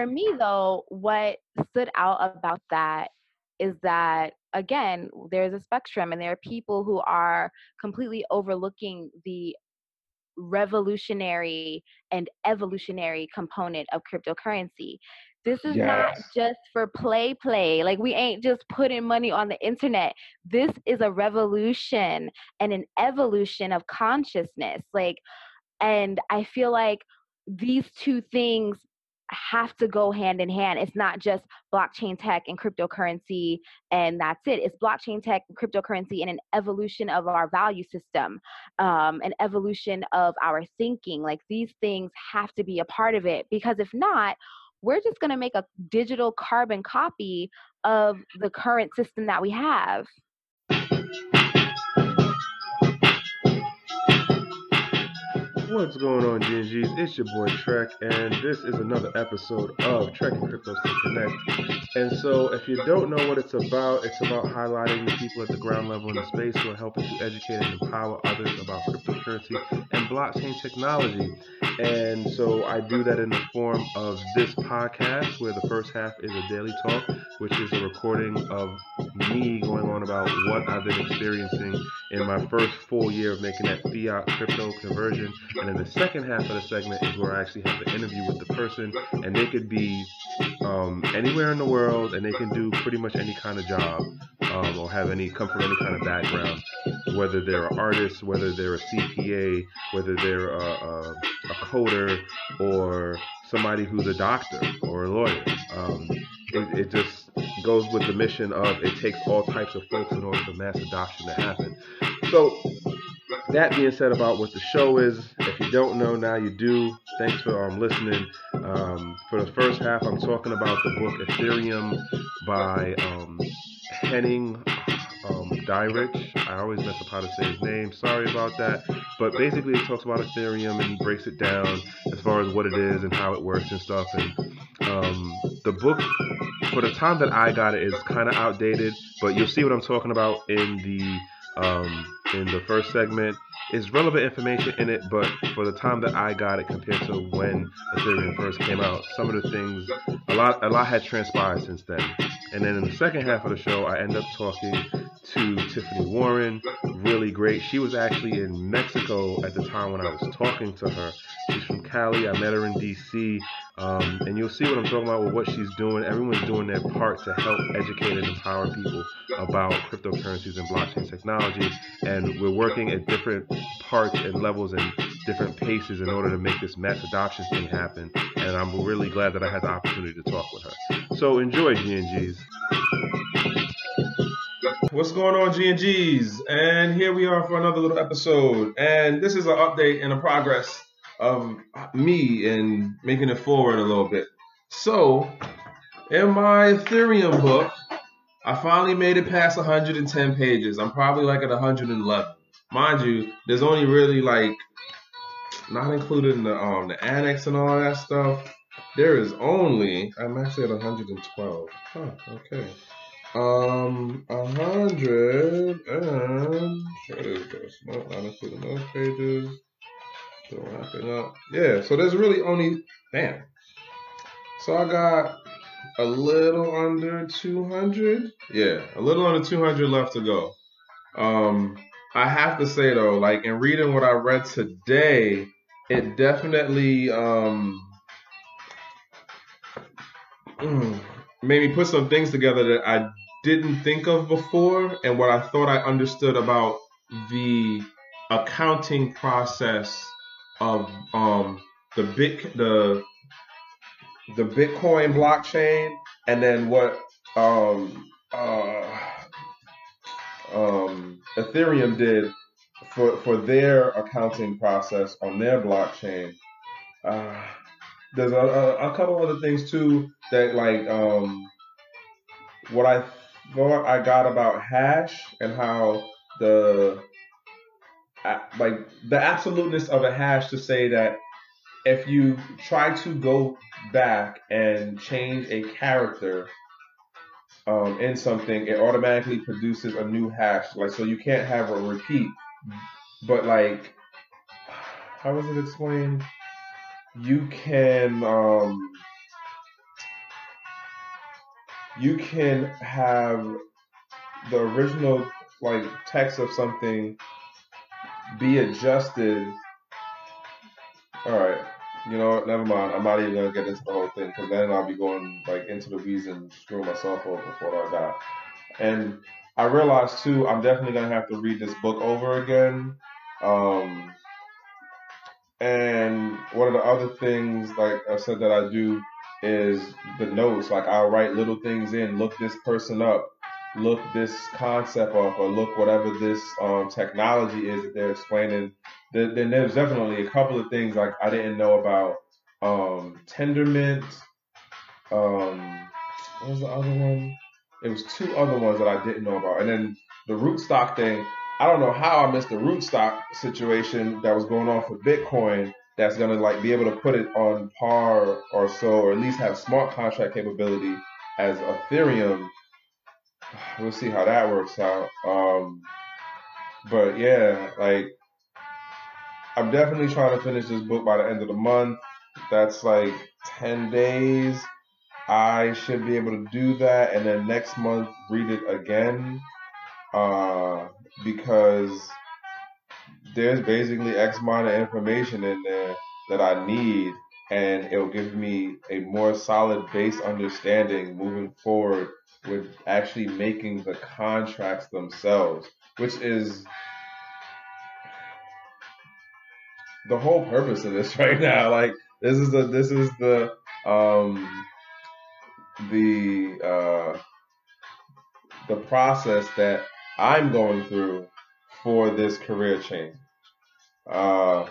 for me though, what stood out about that is that again, there's a spectrum and there are people who are completely overlooking the revolutionary and evolutionary component of cryptocurrency. This is yes. not just for play play. Like we ain't just putting money on the internet. This is a revolution and an evolution of consciousness. Like and I feel like these two things have to go hand in hand. It's not just blockchain tech and cryptocurrency and that's it. It's blockchain tech and cryptocurrency and an evolution of our value system, um, an evolution of our thinking. Like these things have to be a part of it because if not, we're just going to make a digital carbon copy of the current system that we have. What's going on, GNGs? It's your boy Trek, and this is another episode of Trek and Cryptos to Connect. And so, if you don't know what it's about, it's about highlighting the people at the ground level in the space who are helping to educate and empower others about cryptocurrency and blockchain technology. And so, I do that in the form of this podcast, where the first half is a daily talk, which is a recording of me going on about what I've been experiencing in my first full year of making that fiat crypto conversion. And then the second half of the segment is where I actually have the interview with the person, and they could be um, anywhere in the world, and they can do pretty much any kind of job, um, or have any come from any kind of background, whether they're an artist, whether they're a CPA, whether they're a, a, a coder, or somebody who's a doctor or a lawyer. Um, it, it, just goes with the mission of it takes all types of folks in order for mass adoption to happen. So that being said about what the show is, if you don't know now, you do. Thanks for um, listening. Um, for the first half, I'm talking about the book Ethereum by um, Henning um, Dyrich. I always mess up how to say his name. Sorry about that. But basically, it talks about Ethereum and breaks it down as far as what it is and how it works and stuff. And um, the book, for the time that I got it, is kind of outdated. But you'll see what I'm talking about in the um, in the first segment. It's relevant information in it, but for the time that I got it compared to when Ethereum first came out, some of the things, a lot, a lot had transpired since then. And then in the second half of the show, I end up talking to Tiffany Warren. Really great. She was actually in Mexico at the time when I was talking to her. She's from Cali. I met her in DC. Um, and you'll see what I'm talking about with what she's doing. Everyone's doing their part to help educate and empower people about cryptocurrencies and blockchain technology. And we're working at different parts and levels and different paces in order to make this mass adoption thing happen. And I'm really glad that I had the opportunity to talk with her. So enjoy, GNGs. What's going on, GNGs? And here we are for another little episode. And this is an update and a progress of me and making it forward a little bit. So, in my Ethereum book, I finally made it past 110 pages. I'm probably like at 111. Mind you, there's only really like not included in the um the annex and all that stuff. There is only I'm actually at 112. Huh, okay. Um, a hundred and this? No, not including those pages. Still wrapping up. Yeah, so there's really only damn. So I got a little under 200. Yeah, a little under 200 left to go. Um, I have to say though, like in reading what I read today, it definitely um mm, made me put some things together that I didn't think of before, and what I thought I understood about the accounting process of um, the bit the the Bitcoin blockchain, and then what um, uh, um, Ethereum did for for their accounting process on their blockchain. Uh, there's a, a, a, couple other things too that like um, what I thought I got about hash and how the like the absoluteness of a hash to say that if you try to go back and change a character um, in something, it automatically produces a new hash. Like so, you can't have a repeat. But like, how was it explained? You can um, you can have the original like text of something be adjusted. All right, you know? Never mind. I'm not even gonna get into the whole thing because then I'll be going like into the weeds and screwing myself over before I die. And I realized too, I'm definitely gonna have to read this book over again. Um, and one of the other things, like I said, that I do is the notes. Like I'll write little things in, look this person up, look this concept up, or look whatever this um, technology is that they're explaining. Then there's definitely a couple of things like I didn't know about um, Tendermint. Um, what was the other one? It was two other ones that I didn't know about, and then the rootstock thing. I don't know how I missed the rootstock situation that was going on for Bitcoin. That's gonna like be able to put it on par or so, or at least have smart contract capability as Ethereum. We'll see how that works out. Um, but yeah, like I'm definitely trying to finish this book by the end of the month. That's like 10 days. I should be able to do that and then next month read it again. Uh, because there's basically X amount of information in there that I need and it'll give me a more solid base understanding moving forward with actually making the contracts themselves, which is the whole purpose of this right now. Like this is the this is the um the uh the process that I'm going through for this career change. Uh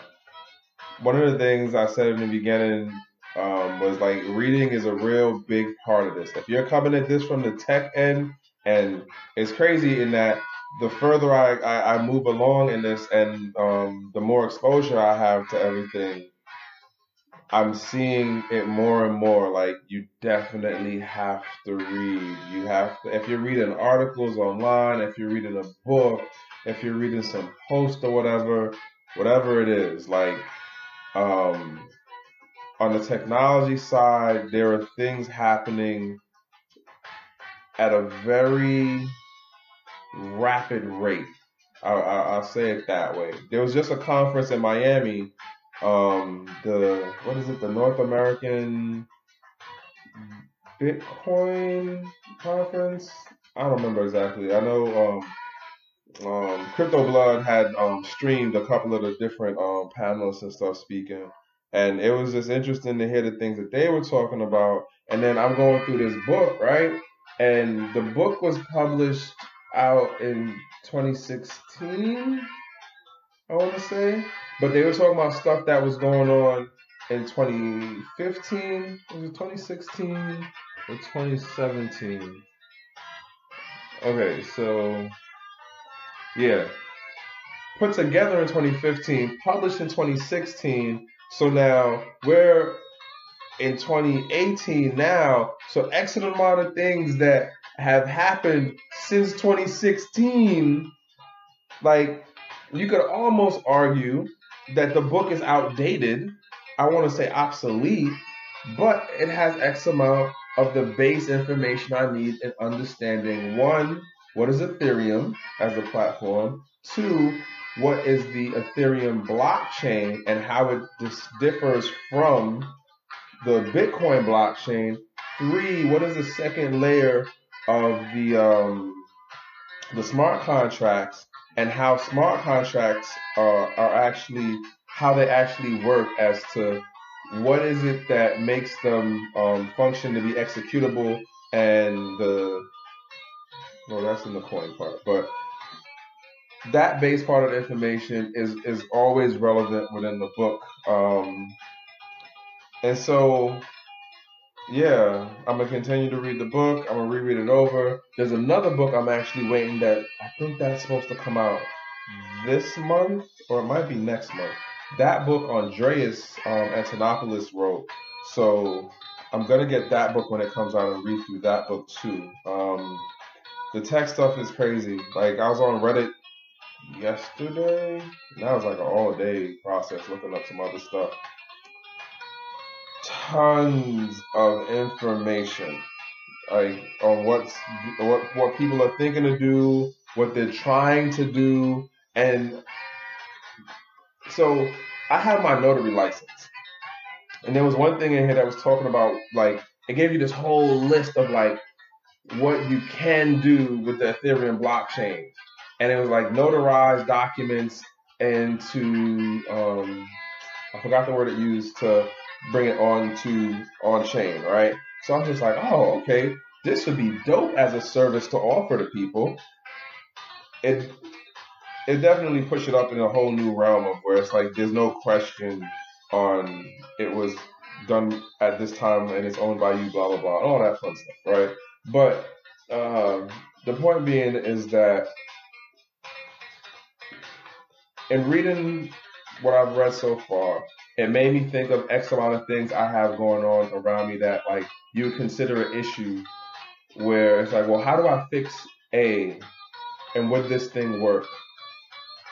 one of the things I said in the beginning um, was like reading is a real big part of this. If you're coming at this from the tech end, and it's crazy in that the further I, I, I move along in this and um, the more exposure I have to everything, I'm seeing it more and more. Like you definitely have to read. You have to if you're reading articles online, if you're reading a book, if you're reading some post or whatever, whatever it is, like um, on the technology side, there are things happening at a very rapid rate. I, will say it that way. There was just a conference in Miami, um, the what is it, the North American Bitcoin conference. I don't remember exactly. I know um, um, Crypto Blood had um, streamed a couple of the different um, panelists and stuff speaking, and it was just interesting to hear the things that they were talking about. And then I'm going through this book, right? And the book was published out in 2016, I want to say. But they were talking about stuff that was going on in 2015. Was it 2016 or 2017? Okay, so yeah. Put together in 2015, published in 2016. So now we're in 2018 now. So excellent amount of things that have happened since 2016. Like you could almost argue that the book is outdated. I want to say obsolete, but it has X amount of the base information I need in understanding one, what is Ethereum as a platform? Two, what is the Ethereum blockchain and how it dis- differs from the Bitcoin blockchain? Three, what is the second layer of the um, the smart contracts and how smart contracts are, are actually how they actually work as to what is it that makes them um, function to be executable and the well that's in the coin part but that base part of the information is is always relevant within the book um, and so yeah, I'm gonna continue to read the book. I'm gonna reread it over. There's another book I'm actually waiting that I think that's supposed to come out this month or it might be next month. That book Andreas um, Antonopoulos wrote. So I'm gonna get that book when it comes out and read through that book too. Um, the tech stuff is crazy. Like I was on Reddit yesterday. That was like an all day process looking up some other stuff tons of information. like on what's what what people are thinking to do, what they're trying to do, and so I have my notary license, and there was one thing in here that was talking about like it gave you this whole list of like what you can do with the Ethereum blockchain, and it was like notarize documents and to um, I forgot the word it used to bring it on to on chain, right? So I'm just like, oh, okay, this would be dope as a service to offer to people. It it definitely pushed it up in a whole new realm of where it's like there's no question on it was done at this time and it's owned by you, blah blah blah, all that fun stuff, right? But uh, the point being is that in reading what I've read so far, it made me think of X amount of things I have going on around me that like you would consider an issue where it's like, well, how do I fix A and would this thing work?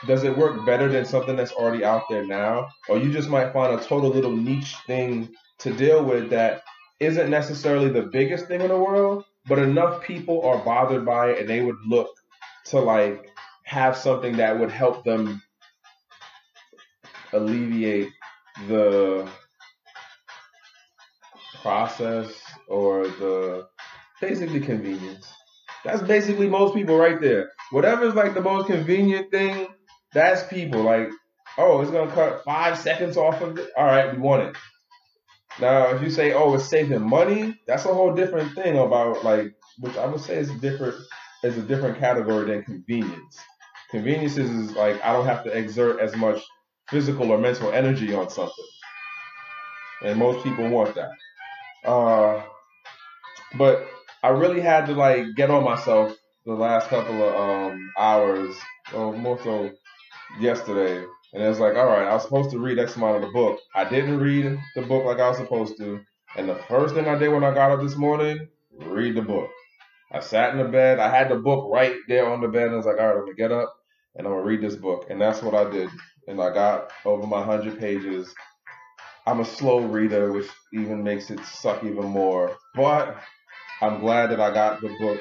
Does it work better than something that's already out there now? Or you just might find a total little niche thing to deal with that isn't necessarily the biggest thing in the world, but enough people are bothered by it and they would look to like have something that would help them alleviate the process or the basically convenience. That's basically most people right there. Whatever's like the most convenient thing, that's people. Like, oh, it's gonna cut five seconds off of it. All right, we want it. Now, if you say, oh, it's saving money, that's a whole different thing about like, which I would say is different, is a different category than convenience. Convenience is like I don't have to exert as much physical or mental energy on something. And most people want that. Uh, but I really had to like get on myself the last couple of um, hours, or more so yesterday. And it was like, all right, I was supposed to read X amount of the book. I didn't read the book like I was supposed to. And the first thing I did when I got up this morning, read the book. I sat in the bed. I had the book right there on the bed. And I was like, all right, I'm going to get up and I'm going to read this book. And that's what I did and I got over my hundred pages. I'm a slow reader, which even makes it suck even more. But I'm glad that I got the book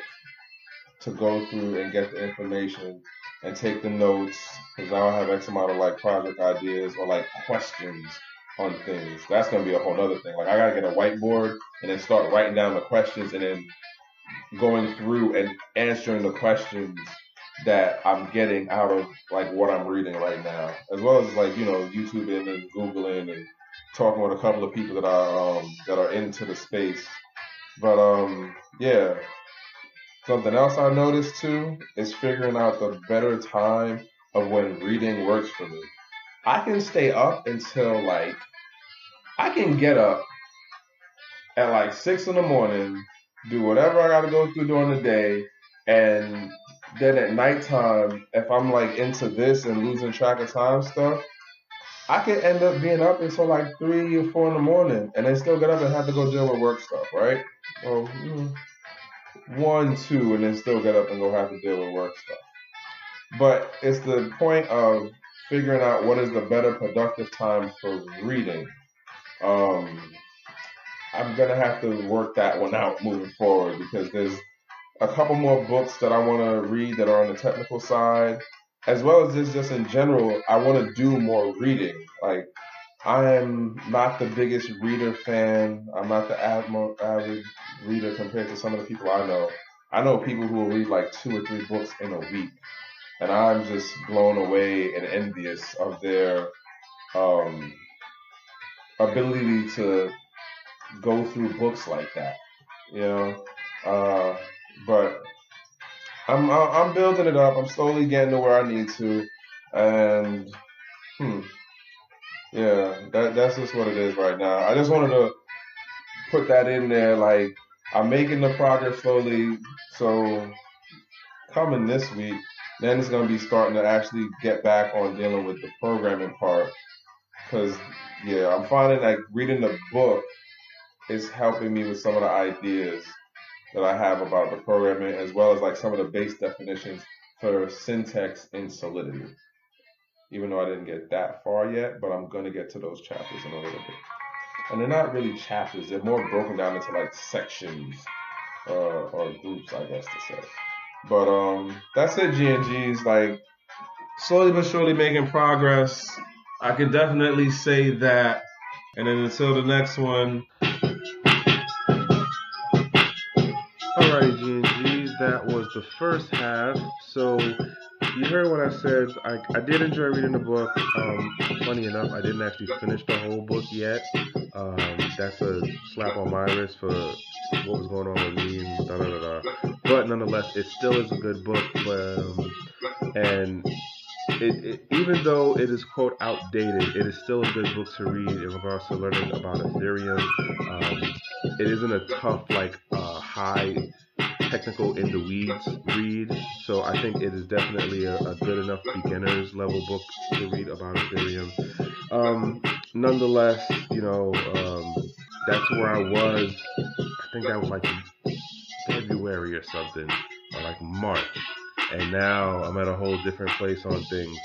to go through and get the information and take the notes because now I have X amount of like project ideas or like questions on things. That's gonna be a whole other thing. Like I gotta get a whiteboard and then start writing down the questions and then going through and answering the questions that I'm getting out of like what I'm reading right now, as well as like you know YouTubing and Googling and talking with a couple of people that are um, that are into the space. But um, yeah, something else I noticed too is figuring out the better time of when reading works for me. I can stay up until like I can get up at like six in the morning, do whatever I got to go through during the day, and then at nighttime, if I'm like into this and losing track of time stuff, I could end up being up until like three or four in the morning, and then still get up and have to go deal with work stuff, right? Well, mm, one, two, and then still get up and go have to deal with work stuff. But it's the point of figuring out what is the better productive time for reading. Um, I'm gonna have to work that one out moving forward because there's a couple more books that I want to read that are on the technical side, as well as just just in general. I want to do more reading. Like I am not the biggest reader fan. I'm not the average reader compared to some of the people I know. I know people who will read like two or three books in a week, and I'm just blown away and envious of their um, ability to go through books like that. You know, uh, but I'm I'm building it up. I'm slowly getting to where I need to, and hmm, yeah, that that's just what it is right now. I just wanted to put that in there. Like I'm making the progress slowly, so coming this week, then it's gonna be starting to actually get back on dealing with the programming part. Cause yeah, I'm finding that reading the book is helping me with some of the ideas that I have about the programming, as well as like some of the base definitions for syntax and Solidity. Even though I didn't get that far yet, but I'm gonna get to those chapters in a little bit. And they're not really chapters; they're more broken down into like sections uh, or groups, I guess to say. But um, that's it. GNG's like slowly but surely making progress. I can definitely say that. And then until the next one. The first half. So you heard what I said. I, I did enjoy reading the book. Um, funny enough, I didn't actually finish the whole book yet. Um, that's a slap on my wrist for what was going on with me da da da. But nonetheless, it still is a good book. Um, and it, it, even though it is quote outdated, it is still a good book to read in regards to learning about Ethereum. Um, it isn't a tough like uh, high technical in the weeds read. So I think it is definitely a, a good enough beginners level book to read about Ethereum. Um, nonetheless, you know, um, that's where I was. I think that was like February or something, or like March. And now I'm at a whole different place on things.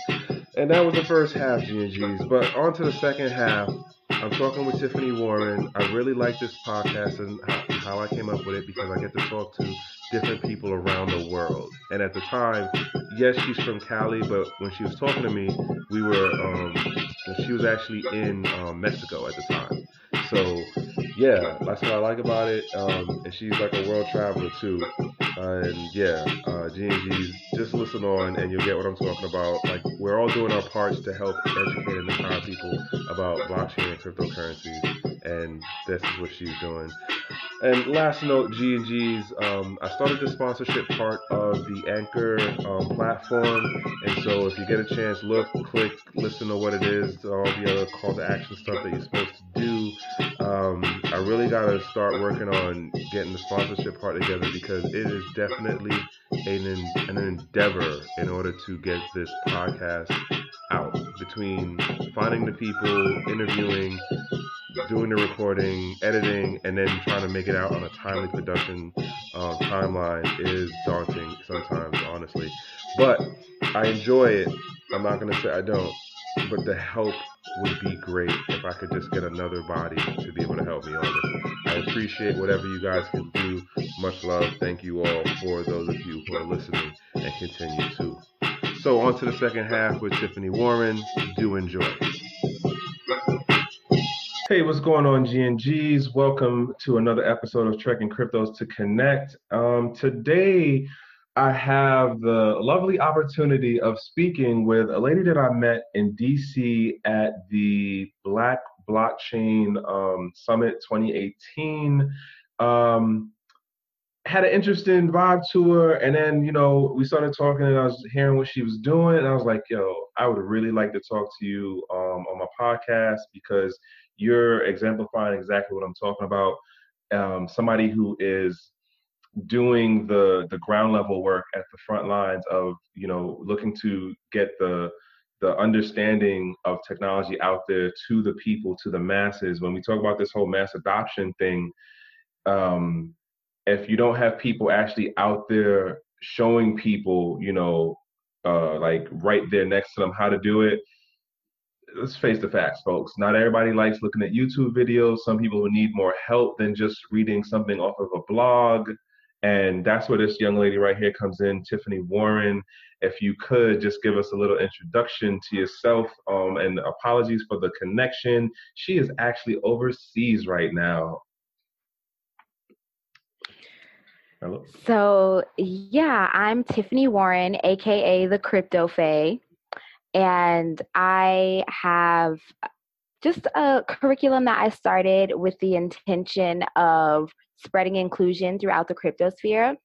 And that was the first half, GNGs. But on to the second half. I'm talking with Tiffany Warren. I really like this podcast and how, how I came up with it because I get to talk to different people around the world. And at the time, yes, she's from Cali, but when she was talking to me, we were, um, she was actually in um, Mexico at the time. So, yeah, that's what I like about it. Um, and she's like a world traveler too. And yeah, uh, G&G's, just listen on and you'll get what I'm talking about. Like, we're all doing our parts to help educate and empower people about blockchain and cryptocurrencies. And this is what she's doing. And last note, G and G's. Um, I started the sponsorship part of the Anchor um, platform, and so if you get a chance, look, click, listen to what it is, all the other call to action stuff that you're supposed to do. Um, I really got to start working on getting the sponsorship part together because it is definitely an, an endeavor in order to get this podcast out between finding the people, interviewing, doing the recording, editing, and then trying to make it out on a timely production uh, timeline is daunting sometimes, honestly. But I enjoy it. I'm not going to say I don't, but the help would be great if I could just get another body to be able to help me on this. I appreciate whatever you guys can do. Much love. Thank you all for those of you who are listening and continue to. So, on to the second half with Tiffany Warren. Do enjoy. Hey, what's going on, GNGs? Welcome to another episode of Trekking Cryptos to Connect. Um, today, I have the lovely opportunity of speaking with a lady that I met in DC at the Black Blockchain um, Summit 2018. Um, had an interesting vibe to her, and then you know we started talking, and I was hearing what she was doing, and I was like, "Yo, I would really like to talk to you um, on my podcast because you're exemplifying exactly what I'm talking about. Um, somebody who is doing the the ground level work at the front lines of you know looking to get the the understanding of technology out there to the people to the masses when we talk about this whole mass adoption thing um, if you don't have people actually out there showing people you know uh, like right there next to them how to do it let's face the facts, folks. Not everybody likes looking at YouTube videos. Some people need more help than just reading something off of a blog. And that's where this young lady right here comes in, Tiffany Warren. If you could just give us a little introduction to yourself, um, and apologies for the connection. She is actually overseas right now. Hello. So yeah, I'm Tiffany Warren, aka the Crypto Fae and I have just a curriculum that I started with the intention of spreading inclusion throughout the cryptosphere.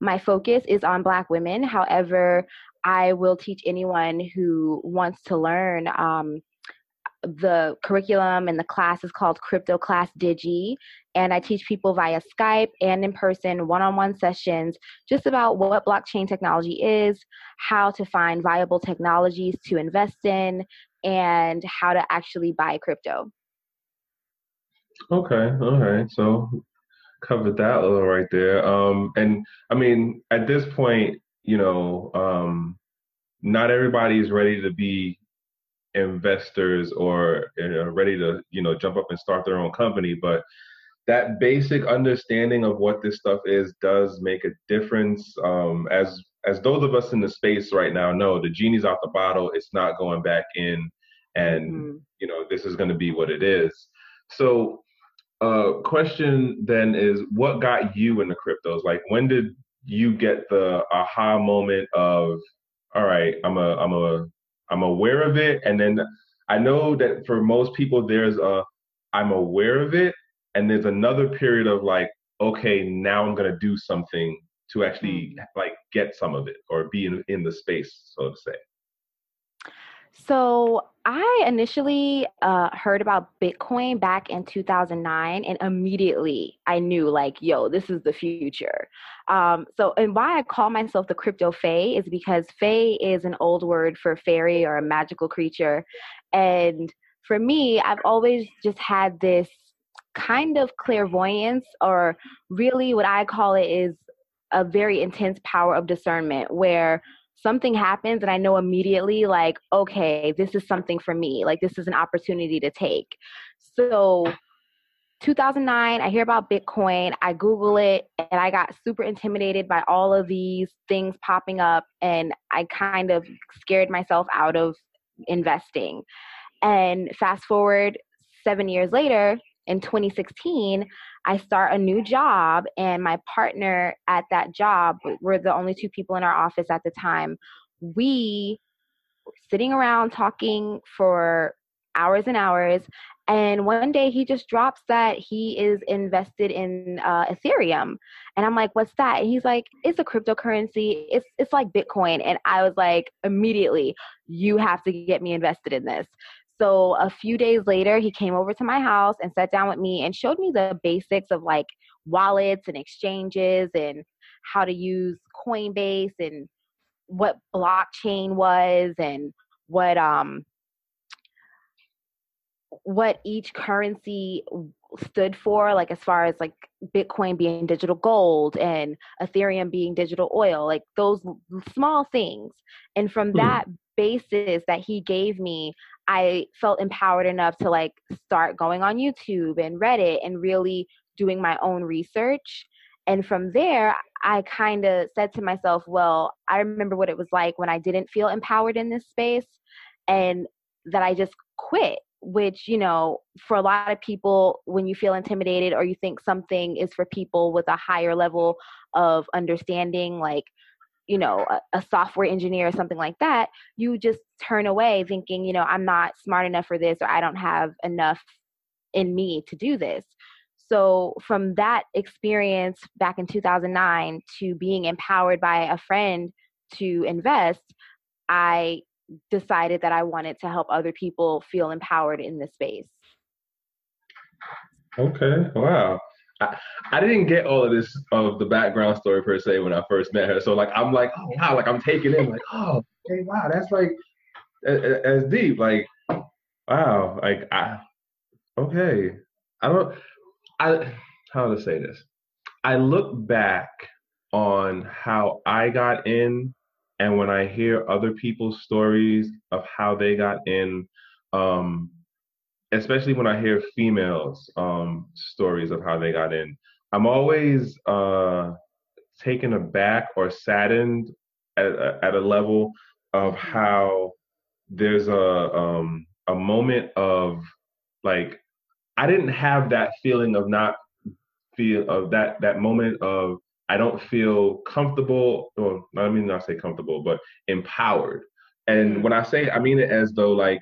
My focus is on Black women. However, I will teach anyone who wants to learn um, the curriculum and the class is called Crypto Class Digi. And I teach people via Skype and in person one on one sessions just about what blockchain technology is, how to find viable technologies to invest in, and how to actually buy crypto. Okay, all right. So covered that a little right there. Um, and I mean, at this point, you know, um, not everybody is ready to be investors or ready to you know jump up and start their own company but that basic understanding of what this stuff is does make a difference. Um, as as those of us in the space right now know, the genie's out the bottle. It's not going back in, and mm-hmm. you know this is going to be what it is. So, uh, question then is, what got you into cryptos? Like, when did you get the aha moment of, all right, I'm a I'm a I'm aware of it, and then I know that for most people there's a I'm aware of it, and there's another period of like, okay, now I'm gonna do something to actually mm. like get some of it or be in, in the space, so to say. So I initially uh, heard about Bitcoin back in 2009, and immediately I knew, like, yo, this is the future. Um, so, and why I call myself the crypto fae is because fae is an old word for fairy or a magical creature. And for me, I've always just had this kind of clairvoyance, or really what I call it is a very intense power of discernment where something happens and I know immediately, like, okay, this is something for me. Like, this is an opportunity to take. So, 2009, I hear about Bitcoin, I Google it, and I got super intimidated by all of these things popping up, and I kind of scared myself out of investing. And fast forward seven years later, in 2016, I start a new job, and my partner at that job, we're the only two people in our office at the time. We sitting around talking for hours and hours. And one day he just drops that he is invested in uh, Ethereum, and I'm like, "What's that?" And he's like, "It's a cryptocurrency. It's it's like Bitcoin." And I was like, immediately, "You have to get me invested in this." So a few days later, he came over to my house and sat down with me and showed me the basics of like wallets and exchanges and how to use Coinbase and what blockchain was and what um what each currency stood for like as far as like bitcoin being digital gold and ethereum being digital oil like those small things and from mm-hmm. that basis that he gave me I felt empowered enough to like start going on YouTube and Reddit and really doing my own research. And from there, I kind of said to myself, well, I remember what it was like when I didn't feel empowered in this space and that I just quit. Which, you know, for a lot of people, when you feel intimidated or you think something is for people with a higher level of understanding, like you know a, a, software engineer or something like that you just turn away thinking you know i'm not smart enough for this or i don't have enough in me to do this. So from that experience back in 2009 to being empowered by a friend to invest i decided that i wanted to help other people feel empowered in this space. Okay wow I, didn't get all of this of the background story per se when I first met her. So like I'm like, oh wow, like I'm taking in like, oh, okay, wow, that's like as deep. Like, wow, like I okay. I don't I how to say this. I look back on how I got in and when I hear other people's stories of how they got in, um, especially when I hear females um, stories of how they got in, I'm always uh, taken aback or saddened at, at a level of how there's a um, a moment of like I didn't have that feeling of not feel of that that moment of I don't feel comfortable or I mean not say comfortable but empowered. And mm. when I say I mean it as though like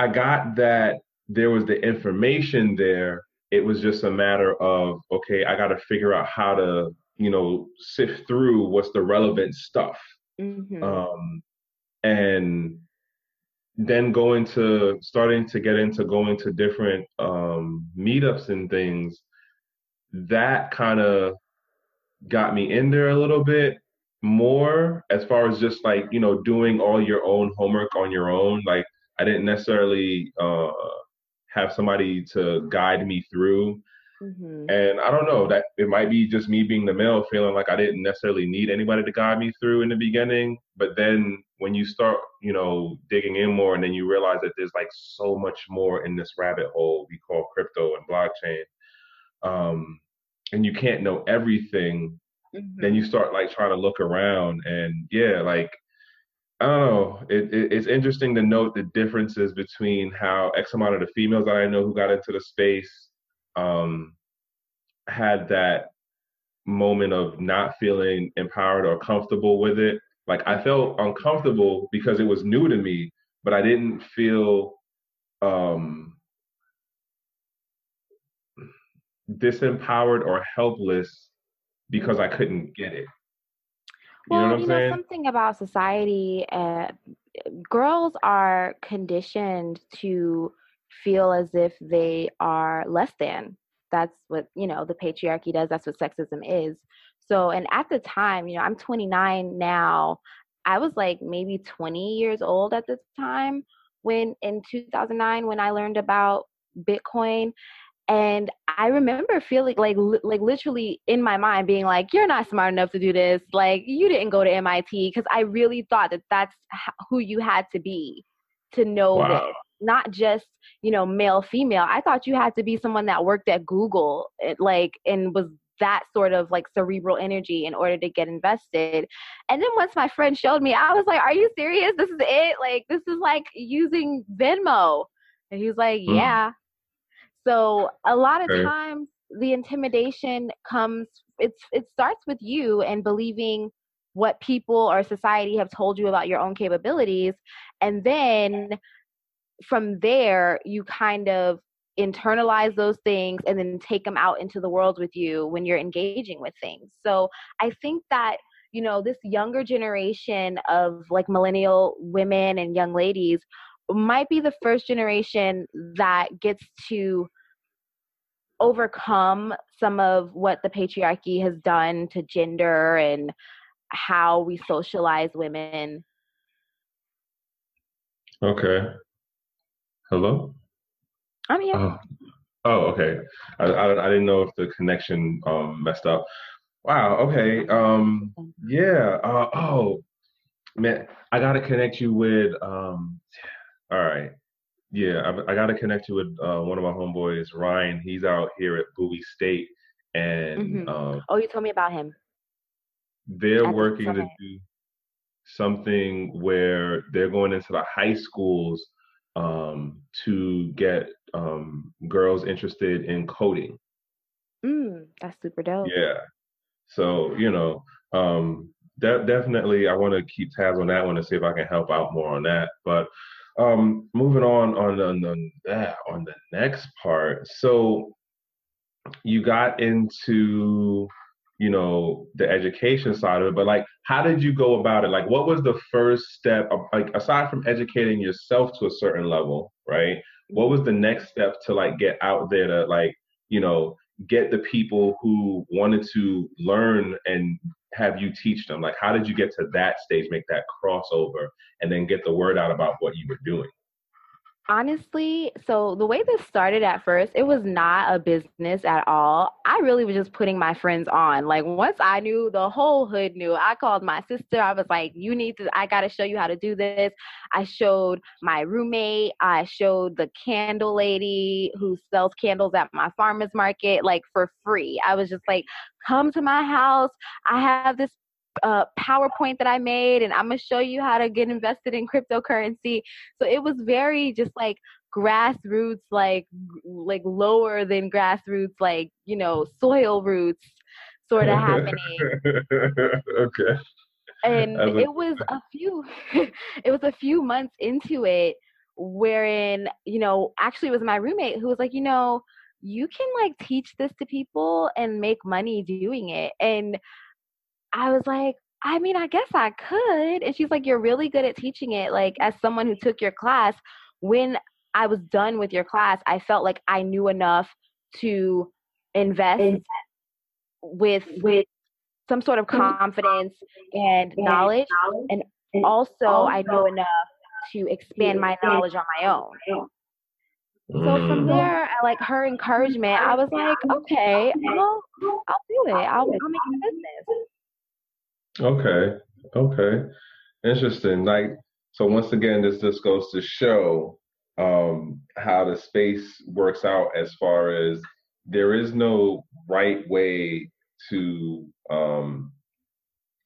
I got that there was the information there. It was just a matter of, okay, I got to figure out how to, you know, sift through what's the relevant stuff. Mm-hmm. Um, and then going to starting to get into going to different um, meetups and things, that kind of got me in there a little bit more as far as just like, you know, doing all your own homework on your own. Like, I didn't necessarily uh, have somebody to guide me through. Mm-hmm. And I don't know that it might be just me being the male feeling like I didn't necessarily need anybody to guide me through in the beginning. But then when you start, you know, digging in more, and then you realize that there's like so much more in this rabbit hole we call crypto and blockchain, um, and you can't know everything. Mm-hmm. Then you start like trying to look around, and yeah, like I don't know. It, it, it's interesting to note the differences between how X amount of the females that I know who got into the space um, had that moment of not feeling empowered or comfortable with it. Like I felt uncomfortable because it was new to me, but I didn't feel um, disempowered or helpless because I couldn't get it. You well, know you know, something about society, uh, girls are conditioned to feel as if they are less than. That's what, you know, the patriarchy does. That's what sexism is. So, and at the time, you know, I'm 29 now. I was like maybe 20 years old at the time when in 2009 when I learned about Bitcoin and i remember feeling like like literally in my mind being like you're not smart enough to do this like you didn't go to mit because i really thought that that's who you had to be to know wow. that not just you know male female i thought you had to be someone that worked at google eh, like and was that sort of like cerebral energy in order to get invested. And then once my friend showed me, I was like, Are you serious? This is it? Like, this is like using Venmo. And he was like, mm. So a lot of okay. times the intimidation comes it's it starts with you and believing what people or society have told you about your own capabilities and then from there you kind of internalize those things and then take them out into the world with you when you're engaging with things. So I think that you know this younger generation of like millennial women and young ladies might be the first generation that gets to overcome some of what the patriarchy has done to gender and how we socialize women. Okay. Hello? I'm here. Oh, oh okay. I, I, I, didn't know if the connection um, messed up. Wow. Okay. Um, yeah. Uh, oh, man, I got to connect you with. Um, all right. Yeah, I, I got to connect you with uh, one of my homeboys, Ryan. He's out here at Bowie State, and mm-hmm. um, oh, you told me about him. They're working to do something where they're going into the high schools um, to get um, girls interested in coding. Mm, that's super dope. Yeah. So you know, um, de- definitely, I want to keep tabs on that one to see if I can help out more on that. But um, moving on on on, on that on the next part. So you got into you know the education side of it but like how did you go about it like what was the first step like aside from educating yourself to a certain level right what was the next step to like get out there to like you know get the people who wanted to learn and have you teach them? Like, how did you get to that stage, make that crossover, and then get the word out about what you were doing? Honestly, so the way this started at first, it was not a business at all. I really was just putting my friends on. Like once I knew, the whole hood knew. I called my sister. I was like, "You need to. I got to show you how to do this." I showed my roommate. I showed the candle lady who sells candles at my farmers market, like for free. I was just like, "Come to my house. I have this uh, PowerPoint that I made, and I'm gonna show you how to get invested in cryptocurrency. So it was very just like grassroots, like like lower than grassroots, like you know soil roots, sort of happening. okay. And it was a few, it was a few months into it, wherein you know actually it was my roommate who was like, you know, you can like teach this to people and make money doing it, and I was like, I mean, I guess I could. And she's like, You're really good at teaching it. Like, as someone who took your class, when I was done with your class, I felt like I knew enough to invest with with some sort of confidence and knowledge. And also, I knew enough to expand my knowledge on my own. So from mm. there, like her encouragement, I was like, okay, I'll, I'll do it. I'll, I'll make a business. Okay. Okay. Interesting. Like so once again this just goes to show um how the space works out as far as there is no right way to um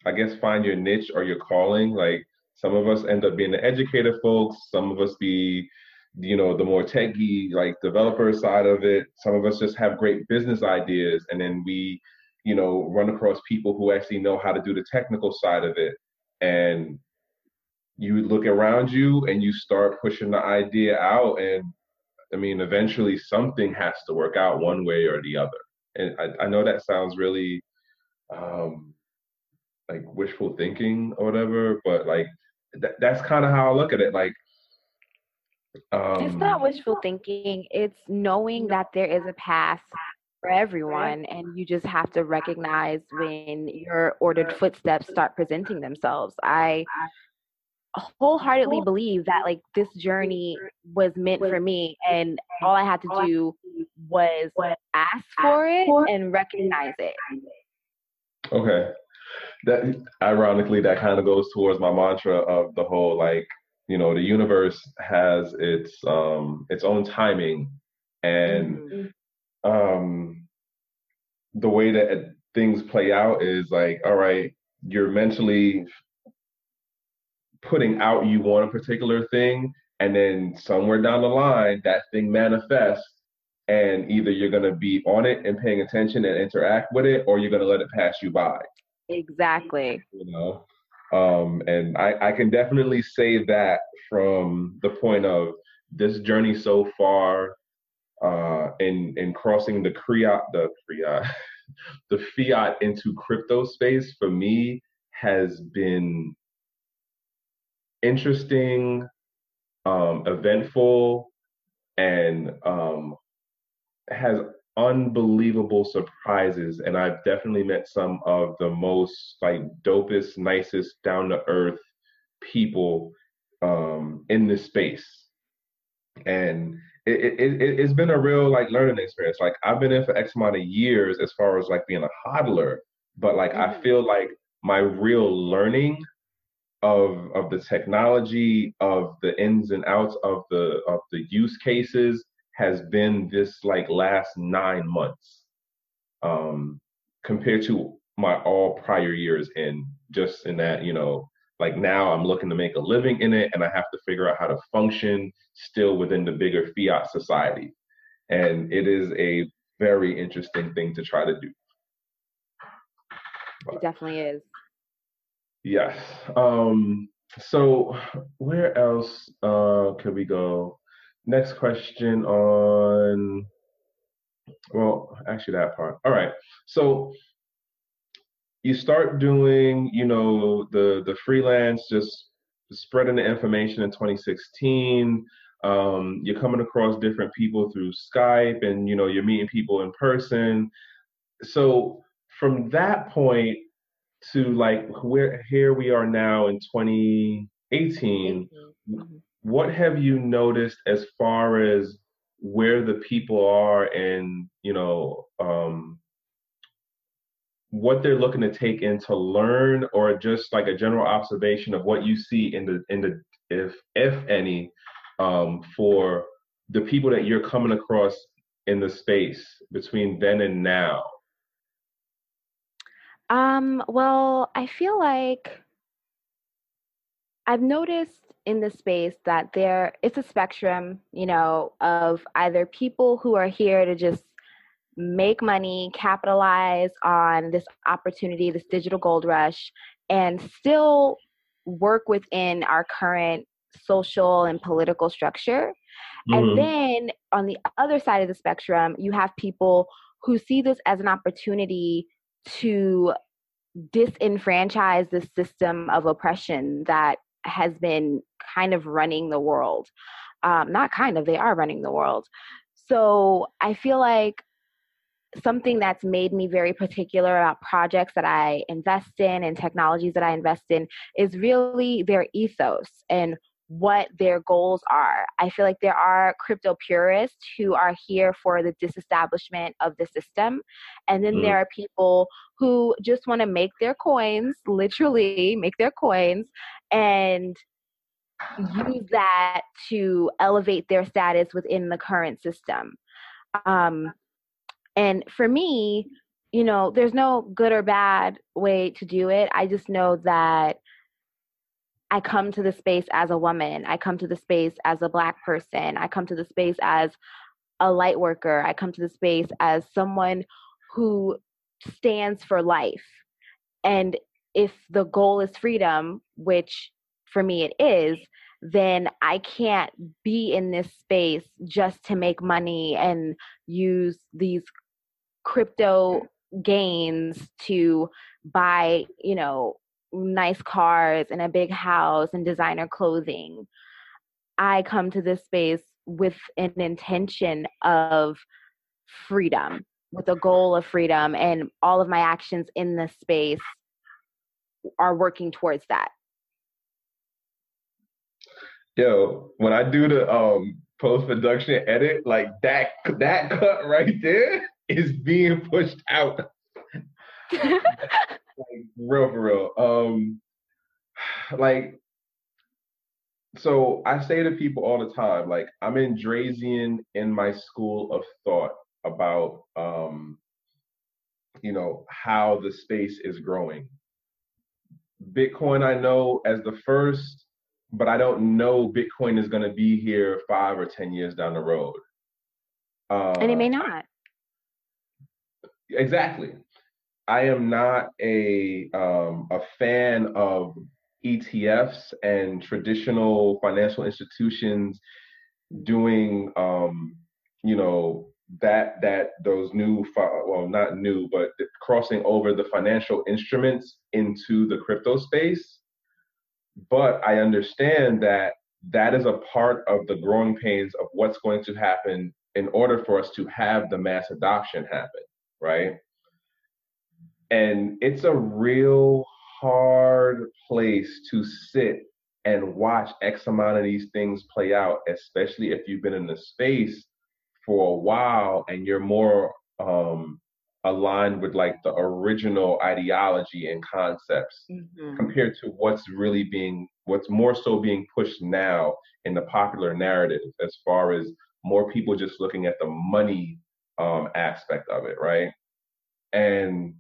I guess find your niche or your calling. Like some of us end up being the educated folks, some of us be you know the more techy like developer side of it some of us just have great business ideas and then we you know run across people who actually know how to do the technical side of it and you look around you and you start pushing the idea out and i mean eventually something has to work out one way or the other and i, I know that sounds really um like wishful thinking or whatever but like th- that's kind of how i look at it like um, it's not wishful thinking. It's knowing that there is a path for everyone, and you just have to recognize when your ordered footsteps start presenting themselves. I wholeheartedly believe that like this journey was meant for me, and all I had to do was ask for it and recognize it. Okay. That ironically, that kind of goes towards my mantra of the whole like you know the universe has its um its own timing and mm-hmm. Um the way that things play out is like all right you're mentally putting out you want a particular thing and then somewhere down the line that thing manifests and either you're going to be on it and paying attention and interact with it or you're going to let it pass you by. Exactly. You know? Um, and I, I can definitely say that from the point of this journey so far uh, and in crossing the fiat the fiat the fiat into crypto space for me has been interesting, um, eventful, and um, has unbelievable surprises and I've definitely met some of the most like dopest, nicest, down to earth people um, in this space. And it, it, it, has been a real like learning experience. Like I've been in for X amount of years as far as like being a hodler, but like mm-hmm. I feel like my real learning of of the technology, of the ins and outs of the of the use cases has been this like last nine months um, compared to my all prior years in just in that you know like now i'm looking to make a living in it and i have to figure out how to function still within the bigger fiat society. And it is a very interesting thing to try to do. But, it definitely is. Yes. Um so where else uh could we go? Next question on well actually that part. All right. So you start doing you know the the freelance just spreading the information in 2016 um, you're coming across different people through skype and you know you're meeting people in person. So from that point to like where here we are now in 2018 mm-hmm. what have you noticed as far as where the people are and you know um, what they're looking to take in to learn or just like a general observation of what you see in the in the if if any um, for the people that you're coming across in the space between then and now? Um well i feel like i've noticed in the space that there it's a spectrum, you know, of either people who are here to just make money, capitalize on this opportunity, this digital gold rush, and still work within our current social and political structure. Mm-hmm. And then on the other side of the spectrum, you have people who see this as an opportunity to disenfranchise the system of oppression that has been kind of running the world. Um, not kind of, they are running the world. So I feel like something that's made me very particular about projects that I invest in and technologies that I invest in is really their ethos and what their goals are. I feel like there are crypto purists who are here for the disestablishment of the system. And then mm. there are people who just want to make their coins, literally make their coins, and use that to elevate their status within the current system. Um, and for me, you know, there's no good or bad way to do it. I just know that I come to the space as a woman. I come to the space as a black person. I come to the space as a light worker. I come to the space as someone who stands for life. And if the goal is freedom, which for me it is, then I can't be in this space just to make money and use these crypto gains to buy, you know, nice cars and a big house and designer clothing. I come to this space with an intention of freedom, with a goal of freedom, and all of my actions in this space are working towards that. Yo, when I do the um post production edit, like that that cut right there is being pushed out. like, real for real. Um like so I say to people all the time, like I'm in Drazian in my school of thought about um, you know, how the space is growing. Bitcoin I know as the first, but I don't know Bitcoin is gonna be here five or ten years down the road. Uh, and it may not. Exactly. I am not a um, a fan of ETFs and traditional financial institutions doing um, you know that that those new well not new but crossing over the financial instruments into the crypto space but i understand that that is a part of the growing pains of what's going to happen in order for us to have the mass adoption happen right and it's a real hard place to sit and watch X amount of these things play out, especially if you've been in the space for a while and you're more um, aligned with like the original ideology and concepts mm-hmm. compared to what's really being what's more so being pushed now in the popular narrative as far as more people just looking at the money um, aspect of it right and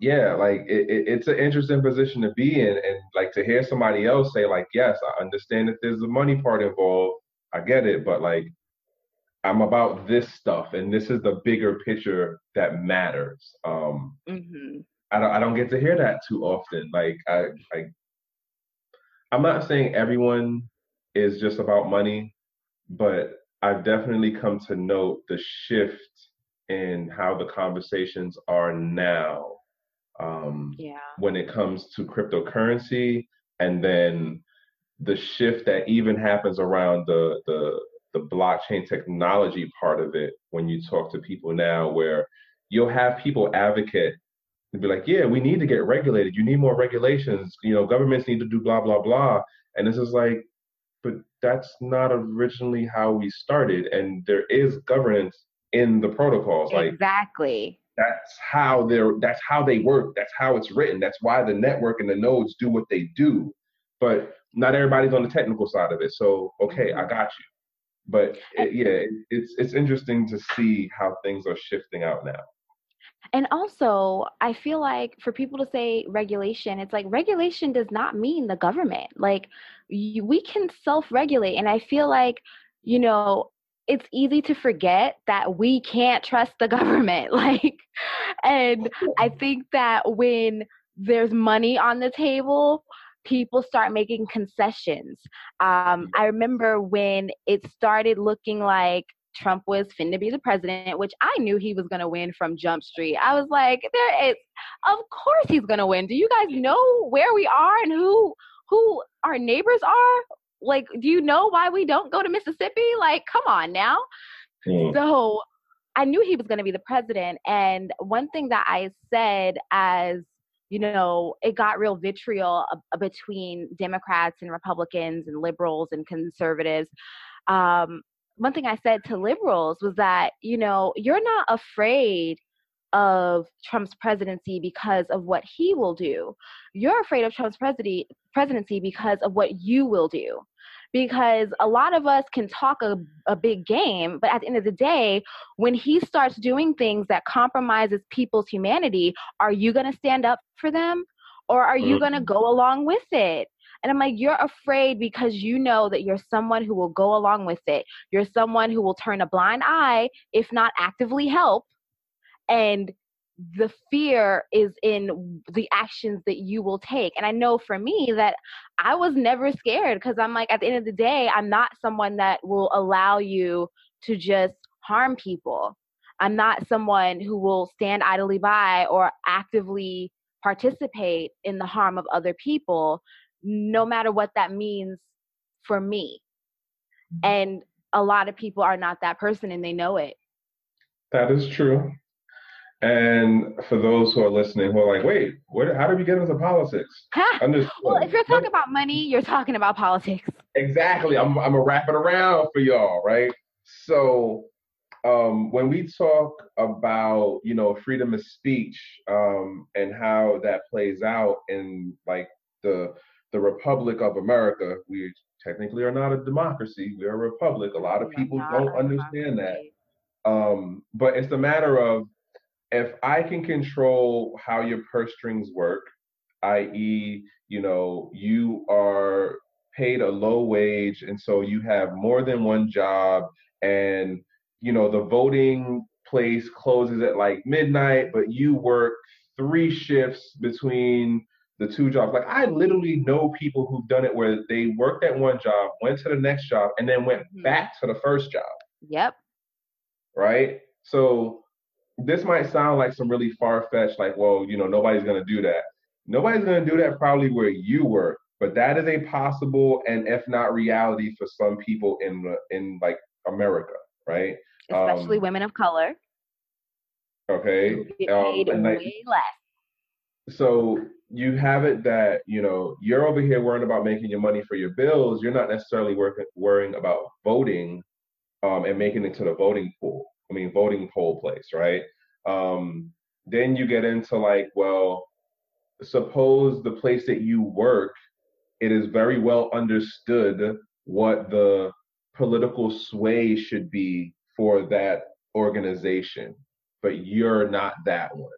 yeah, like it, it, it's an interesting position to be in, and like to hear somebody else say like, yes, I understand that there's a money part involved. I get it, but like, I'm about this stuff, and this is the bigger picture that matters. Um, mm-hmm. I don't I don't get to hear that too often. Like I I I'm not saying everyone is just about money, but I've definitely come to note the shift in how the conversations are now um, yeah. when it comes to cryptocurrency, and then the shift that even happens around the the the blockchain technology part of it when you talk to people now, where you'll have people advocate and be like, "Yeah, we need to get regulated. You need more regulations. You know, governments need to do blah blah blah." And this is like, that's not originally how we started, and there is governance in the protocols. Like exactly that's how they're that's how they work that's how it's written that's why the network and the nodes do what they do but not everybody's on the technical side of it so okay i mm-hmm. got you but it, yeah it's it's interesting to see how things are shifting out now and also i feel like for people to say regulation it's like regulation does not mean the government like you, we can self-regulate and i feel like you know it's easy to forget that we can't trust the government like and i think that when there's money on the table people start making concessions um, i remember when it started looking like Trump was fin to be the president, which I knew he was gonna win from Jump Street. I was like, there is of course he's gonna win. Do you guys know where we are and who who our neighbors are? like do you know why we don't go to mississippi like come on now mm. so i knew he was going to be the president and one thing that i said as you know, it got real vitriol uh, between Democrats and Republicans and liberals and conservatives. Um, one thing I said to liberals was that, you know, you're not afraid of Trump's presidency because of what he will do. You're afraid of Trump's presidency presidency because of what you will do. Because a lot of us can talk a, a big game, but at the end of the day, when he starts doing things that compromises people's humanity, are you going to stand up for them? Or are you mm-hmm. going to go along with it? And I'm like, you're afraid because you know that you're someone who will go along with it. You're someone who will turn a blind eye, if not actively help, and the fear is in the actions that you will take. And I know for me that I was never scared because I'm like, at the end of the day, I'm not someone that will allow you to just harm people. I'm not someone who will stand idly by or actively participate in the harm of other people, no matter what that means for me. Mm-hmm. And a lot of people are not that person and they know it. That is true. And for those who are listening who are like, wait, what, how did we get into politics? well, if you're talking about money, you're talking about politics. Exactly. I'm, I'm going to wrap it around for y'all, right? So um, when we talk about, you know, freedom of speech um, and how that plays out in like the the Republic of America, we technically are not a democracy. We're a republic. A lot of people don't understand that. Um, but it's a matter of if I can control how your purse strings work, i.e., you know, you are paid a low wage and so you have more than one job and you know the voting place closes at like midnight but you work three shifts between the two jobs like i literally know people who've done it where they worked at one job went to the next job and then went mm-hmm. back to the first job yep right so this might sound like some really far fetched, like, well, you know, nobody's going to do that. Nobody's going to do that probably where you work, but that is a possible and if not reality for some people in in like America, right? Especially um, women of color. Okay. Um, um, way like, less. So you have it that you know you're over here worrying about making your money for your bills. You're not necessarily working worrying about voting um, and making it to the voting pool. I mean, voting poll place, right? Um, then you get into like, well, suppose the place that you work, it is very well understood what the political sway should be for that organization, but you're not that one.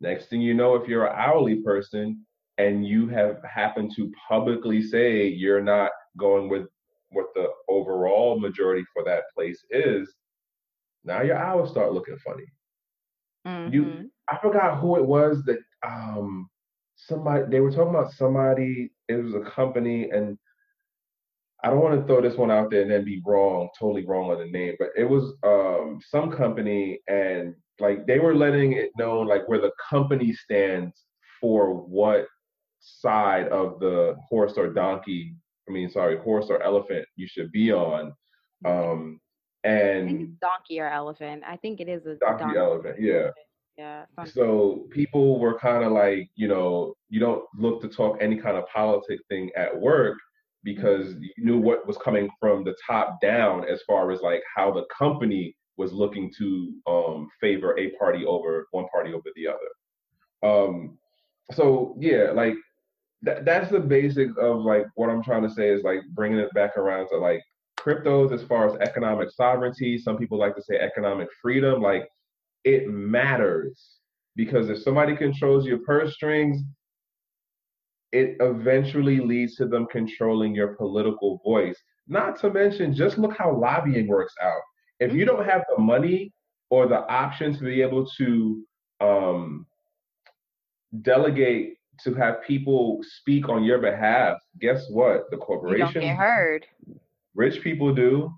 Next thing you know, if you're an hourly person and you have happened to publicly say you're not going with what the overall majority for that place is, now your hours start looking funny. Mm-hmm. You, I forgot who it was that um somebody they were talking about somebody. It was a company, and I don't want to throw this one out there and then be wrong, totally wrong on the name, but it was um some company, and like they were letting it known like where the company stands for what side of the horse or donkey I mean, sorry, horse or elephant you should be on. Mm-hmm. Um, and donkey or elephant. I think it is a donkey, donkey elephant. Yeah. Yeah. So people were kind of like, you know, you don't look to talk any kind of politic thing at work because mm-hmm. you knew what was coming from the top down as far as like how the company was looking to um, favor a party over one party over the other. Um, so yeah, like that, that's the basic of like what I'm trying to say is like bringing it back around to like cryptos as far as economic sovereignty. Some people like to say economic freedom. Like it matters because if somebody controls your purse strings, it eventually leads to them controlling your political voice. Not to mention, just look how lobbying works out. If you don't have the money or the option to be able to um, delegate to have people speak on your behalf, guess what? The corporation you don't get heard rich people do.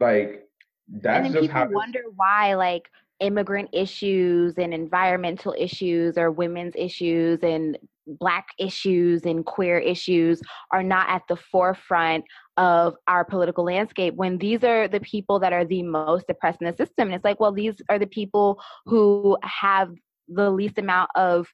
Like that's and then just people how wonder why like immigrant issues and environmental issues or women's issues and black issues and queer issues are not at the forefront of our political landscape when these are the people that are the most oppressed in the system and it's like well these are the people who have the least amount of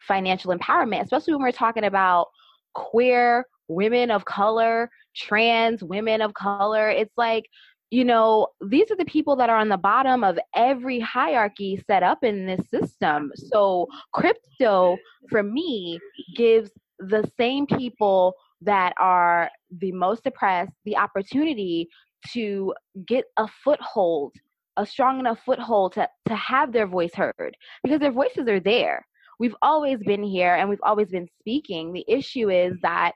financial empowerment, especially when we're talking about queer women of color, trans women of color. It's like, you know, these are the people that are on the bottom of every hierarchy set up in this system. So, crypto for me gives the same people that are the most oppressed the opportunity to get a foothold a strong enough foothold to, to have their voice heard because their voices are there we've always been here and we've always been speaking the issue is that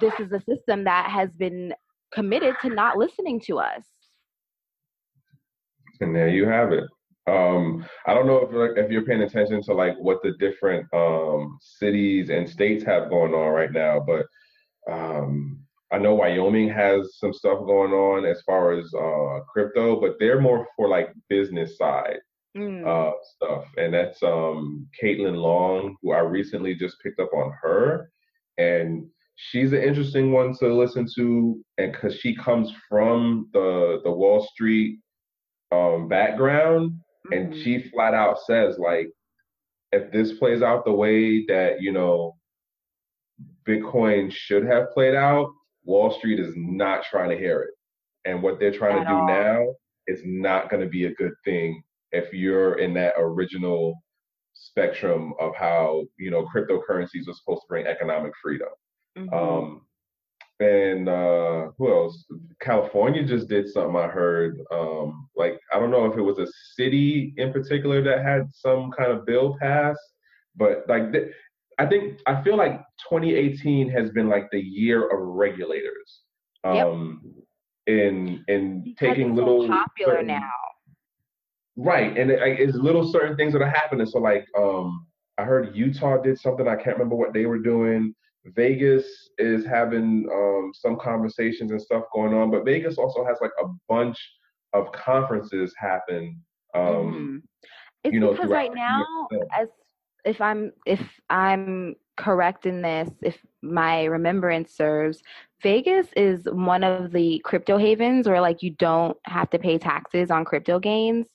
this is a system that has been committed to not listening to us. And there you have it. Um, I don't know if if you're paying attention to like what the different um, cities and states have going on right now, but um, I know Wyoming has some stuff going on as far as uh, crypto, but they're more for like business side mm. uh, stuff, and that's um, Caitlin Long, who I recently just picked up on her, and she's an interesting one to listen to, and because she comes from the the Wall Street um, background and mm-hmm. she flat out says like if this plays out the way that you know bitcoin should have played out wall street is not trying to hear it and what they're trying At to do all. now is not going to be a good thing if you're in that original spectrum of how you know cryptocurrencies are supposed to bring economic freedom mm-hmm. um, and uh who else? California just did something i heard um like i don't know if it was a city in particular that had some kind of bill passed but like th- i think i feel like 2018 has been like the year of regulators. Um yep. in in taking little popular certain, now. Right and it, it's little certain things that are happening. So like um i heard utah did something i can't remember what they were doing Vegas is having um, some conversations and stuff going on, but Vegas also has like a bunch of conferences happen. Um, mm-hmm. It's you know, because right now, as if I'm if I'm correct in this, if my remembrance serves, Vegas is one of the crypto havens where like you don't have to pay taxes on crypto gains.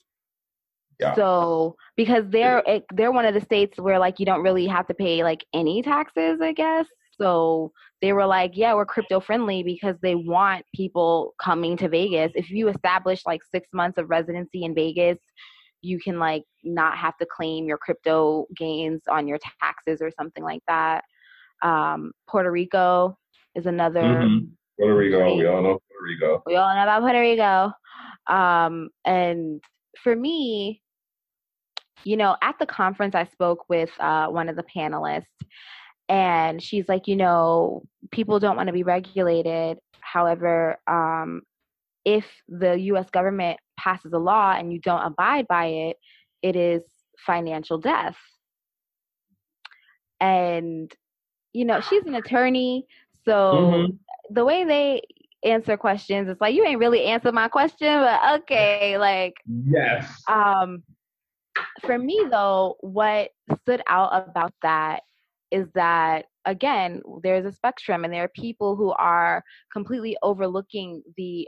Yeah. So because they're they're one of the states where like you don't really have to pay like any taxes, I guess. So they were like, yeah, we're crypto friendly because they want people coming to Vegas. If you establish like six months of residency in Vegas, you can like not have to claim your crypto gains on your taxes or something like that. Um, Puerto Rico is another. Mm-hmm. Puerto Rico, state. we all know Puerto Rico. We all know about Puerto Rico. Um, and for me, you know, at the conference, I spoke with uh, one of the panelists, and she's like you know people don't want to be regulated. However um, if the us government passes a law and you don't abide by it it is financial death. And you know she's an attorney so mm-hmm. the way they answer questions it's like you ain't really answered my question but okay like yes. um for me though what stood out about that is that again there's a spectrum and there are people who are completely overlooking the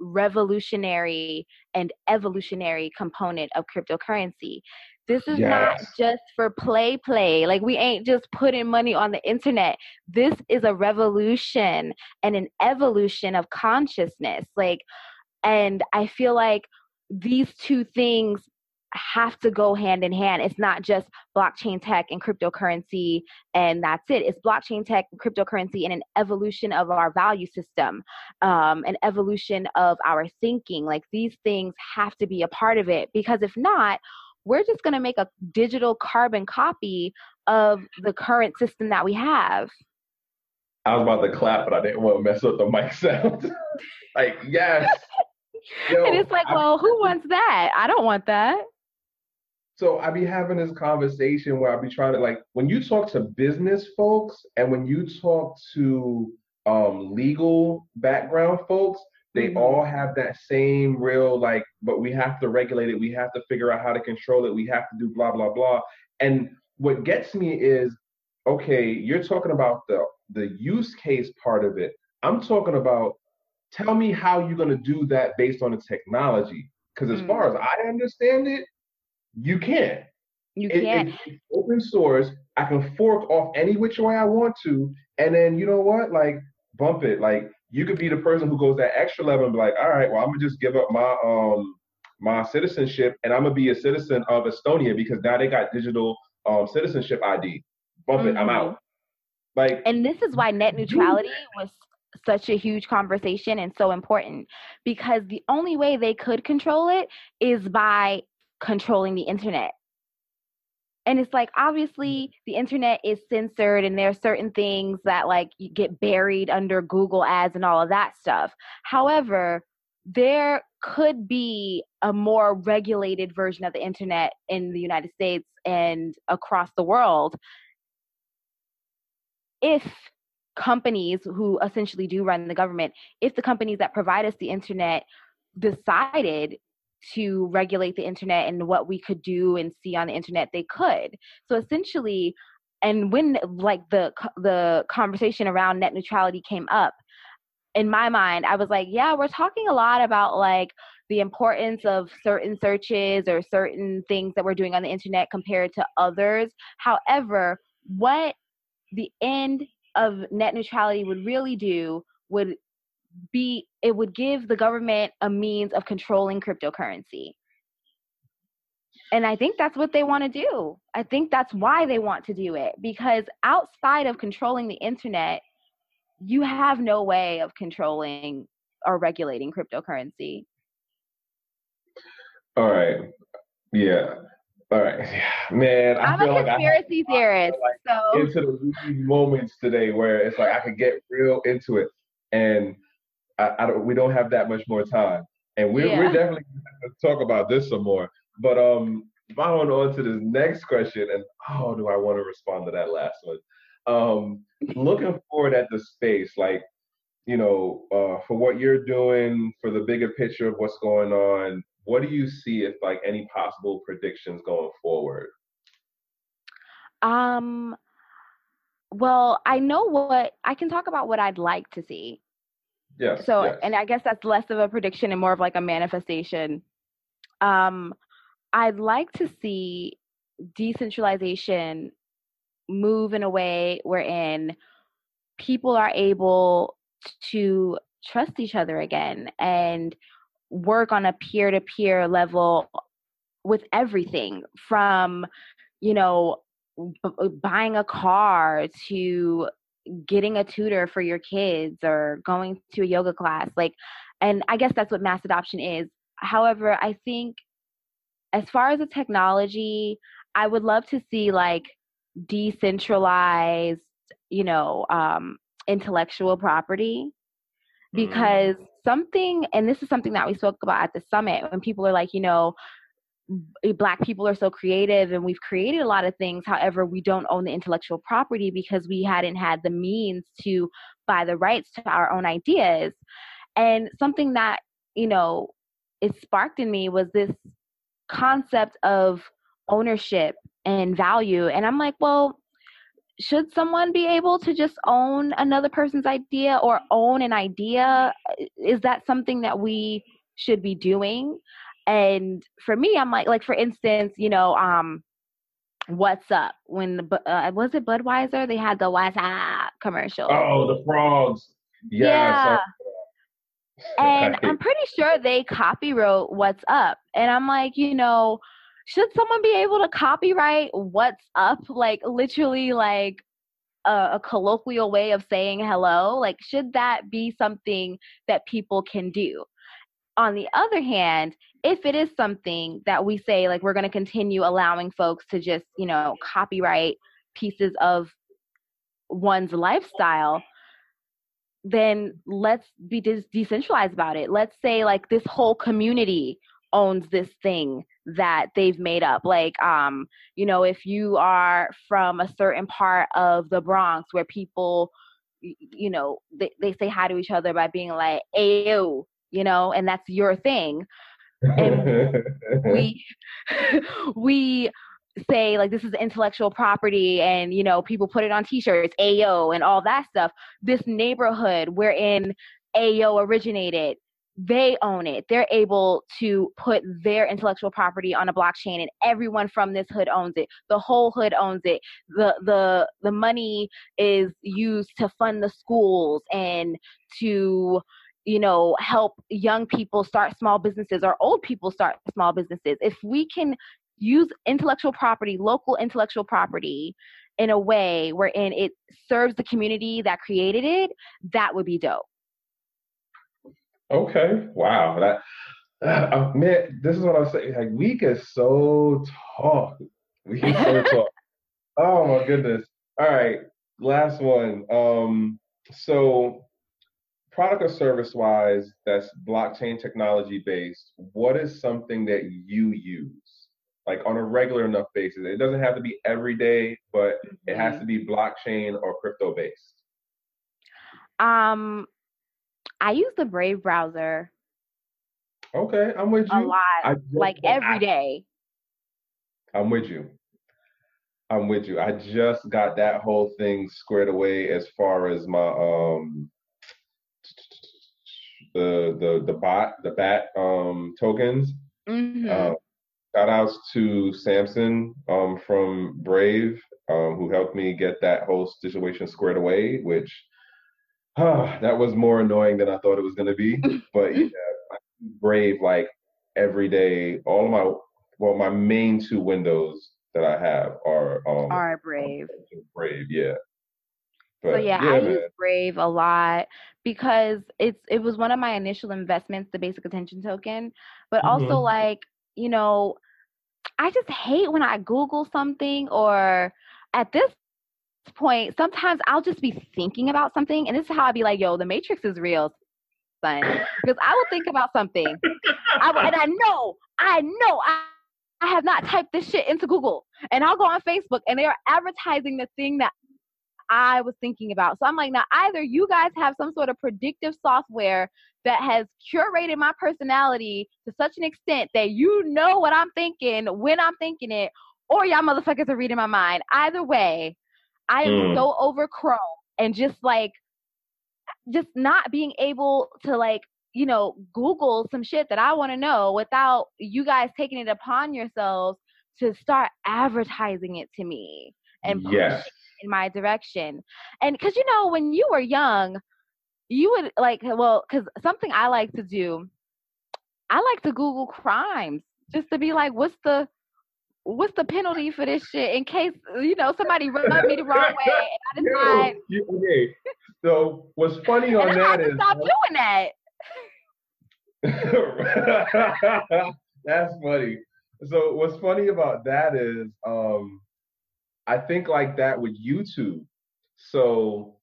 revolutionary and evolutionary component of cryptocurrency. This is yes. not just for play play. Like we ain't just putting money on the internet. This is a revolution and an evolution of consciousness. Like and i feel like these two things have to go hand in hand. It's not just blockchain tech and cryptocurrency and that's it. It's blockchain tech and cryptocurrency and an evolution of our value system, um, an evolution of our thinking. Like these things have to be a part of it because if not, we're just going to make a digital carbon copy of the current system that we have. I was about to clap, but I didn't want to mess up the mic sound. like, yes. Yo, and it's like, well, I, who wants that? I don't want that. So I be having this conversation where I be trying to like when you talk to business folks and when you talk to um, legal background folks, they mm-hmm. all have that same real like, but we have to regulate it. We have to figure out how to control it. We have to do blah blah blah. And what gets me is, okay, you're talking about the the use case part of it. I'm talking about tell me how you're gonna do that based on the technology. Because as mm-hmm. far as I understand it, you can't. You can't. It, it's open source. I can fork off any which way I want to, and then you know what? Like bump it. Like you could be the person who goes that extra level and be like, all right, well, I'm gonna just give up my um my citizenship and I'm gonna be a citizen of Estonia because now they got digital um citizenship ID. Bump mm-hmm. it, I'm out. Mm-hmm. Like And this is why net neutrality was such a huge conversation and so important because the only way they could control it is by controlling the internet. And it's like obviously mm. the internet is censored and there are certain things that like get buried under google ads and all of that stuff. However there could be a more regulated version of the internet in the united states and across the world if companies who essentially do run the government if the companies that provide us the internet decided to regulate the internet and what we could do and see on the internet they could. So essentially and when like the the conversation around net neutrality came up in my mind i was like yeah we're talking a lot about like the importance of certain searches or certain things that we're doing on the internet compared to others. However what the end of net neutrality would really do would be it would give the government a means of controlling cryptocurrency. And i think that's what they want to do. I think that's why they want to do it because outside of controlling the internet you have no way of controlling or regulating cryptocurrency. All right. Yeah. All right, man. I am a conspiracy like theorist, like so. into the moments today where it's like I could get real into it, and I, I don't, we don't have that much more time, and we're, yeah. we're definitely going to talk about this some more. But um, following on to this next question, and how do I want to respond to that last one? Um, looking forward at the space, like you know, uh, for what you're doing, for the bigger picture of what's going on, what do you see if like any possible predictions going forward? Um, well, I know what I can talk about what I'd like to see. Yes. So, yes. and I guess that's less of a prediction and more of like a manifestation. Um, I'd like to see decentralization move in a way wherein people are able to trust each other again and work on a peer to peer level with everything from, you know, b- buying a car to getting a tutor for your kids or going to a yoga class like and i guess that's what mass adoption is however i think as far as the technology i would love to see like decentralized you know um intellectual property because mm. something and this is something that we spoke about at the summit when people are like you know black people are so creative and we've created a lot of things. However we don't own the intellectual property because we hadn't had the means to buy the rights to our own ideas. And something that you know it sparked in me was this concept of ownership and value. And i'm like well should someone be able to just own another person's idea or own an idea? Is that something that we should be doing and for me i'm like like for instance you know um what's up when the uh, was it budweiser? They had the what's up commercial. Oh the frogs. Yeah. And i'm pretty sure they copywrote what's up and i'm like you know should someone be able to copyright what's up like literally like a, a, colloquial way of saying hello? Like should that be something that people can do? On the other hand if it is something that we say like we're going to continue allowing folks to just you know copyright pieces of one's lifestyle then let's be de- decentralized about it. Let's say like this whole community owns this thing that they've made up. Like um you know if you are from a certain part of the bronx where people you know they, they say hi to each other by being like ayo you know and that's your thing and we we say like this is intellectual property and you know people put it on t-shirts AO and all that stuff this neighborhood wherein AO originated they own it. They're able to put their intellectual property on a blockchain and everyone from this hood owns it. The whole hood owns it. The the the money is used to fund the schools and to you know help young people start small businesses or old people start small businesses. If we can use intellectual property, local intellectual property in a way wherein it serves the community that created it, that would be dope. Okay. Wow. That uh, man, this is what I was saying. Like we get so talk. We get so talk. Oh my goodness. All right. Last one. Um, so product or service wise that's blockchain technology based, what is something that you use? Like on a regular enough basis. It doesn't have to be every day, but it has mm-hmm. to be blockchain or crypto based. Um I use the Brave browser. Okay, I'm with you. A lot, like every day. I'm with you. I'm with you. I just got that whole thing squared away as far as my um the the the bot the bat um tokens. Mm-hmm. Uh, shout outs to Samson um from Brave um who helped me get that whole situation squared away, which uh, that was more annoying than I thought it was gonna be. But yeah, Brave like every day. All of my well, my main two windows that I have are um are Brave. Brave, yeah. But, so yeah, yeah I man. use Brave a lot because it's it was one of my initial investments, the basic attention token, but also mm-hmm. like you know, I just hate when I Google something or at this point, sometimes I'll just be thinking about something, and this is how I'd be like, "Yo, the Matrix is real." Son, because I will think about something, I, and I know, I know, I, I have not typed this shit into Google, and I'll go on Facebook, and they are advertising the thing that I was thinking about. So I'm like, now either you guys have some sort of predictive software that has curated my personality to such an extent that you know what I'm thinking when I'm thinking it, or y'all motherfuckers are reading my mind. Either way, I am mm. so over Chrome and just like just not being able to like you know google some shit that i want to know without you guys taking it upon yourselves to start advertising it to me and yes. In my direction and because you know when you were young you would like well because something i like to do i like to google crimes just to be like what's the what's the penalty for this shit in case you know somebody rubbed me the wrong way and I decide. Yo, okay, so what's funny on that is stop doing that. That's funny. So what's funny about that is, um, I think like that with YouTube. So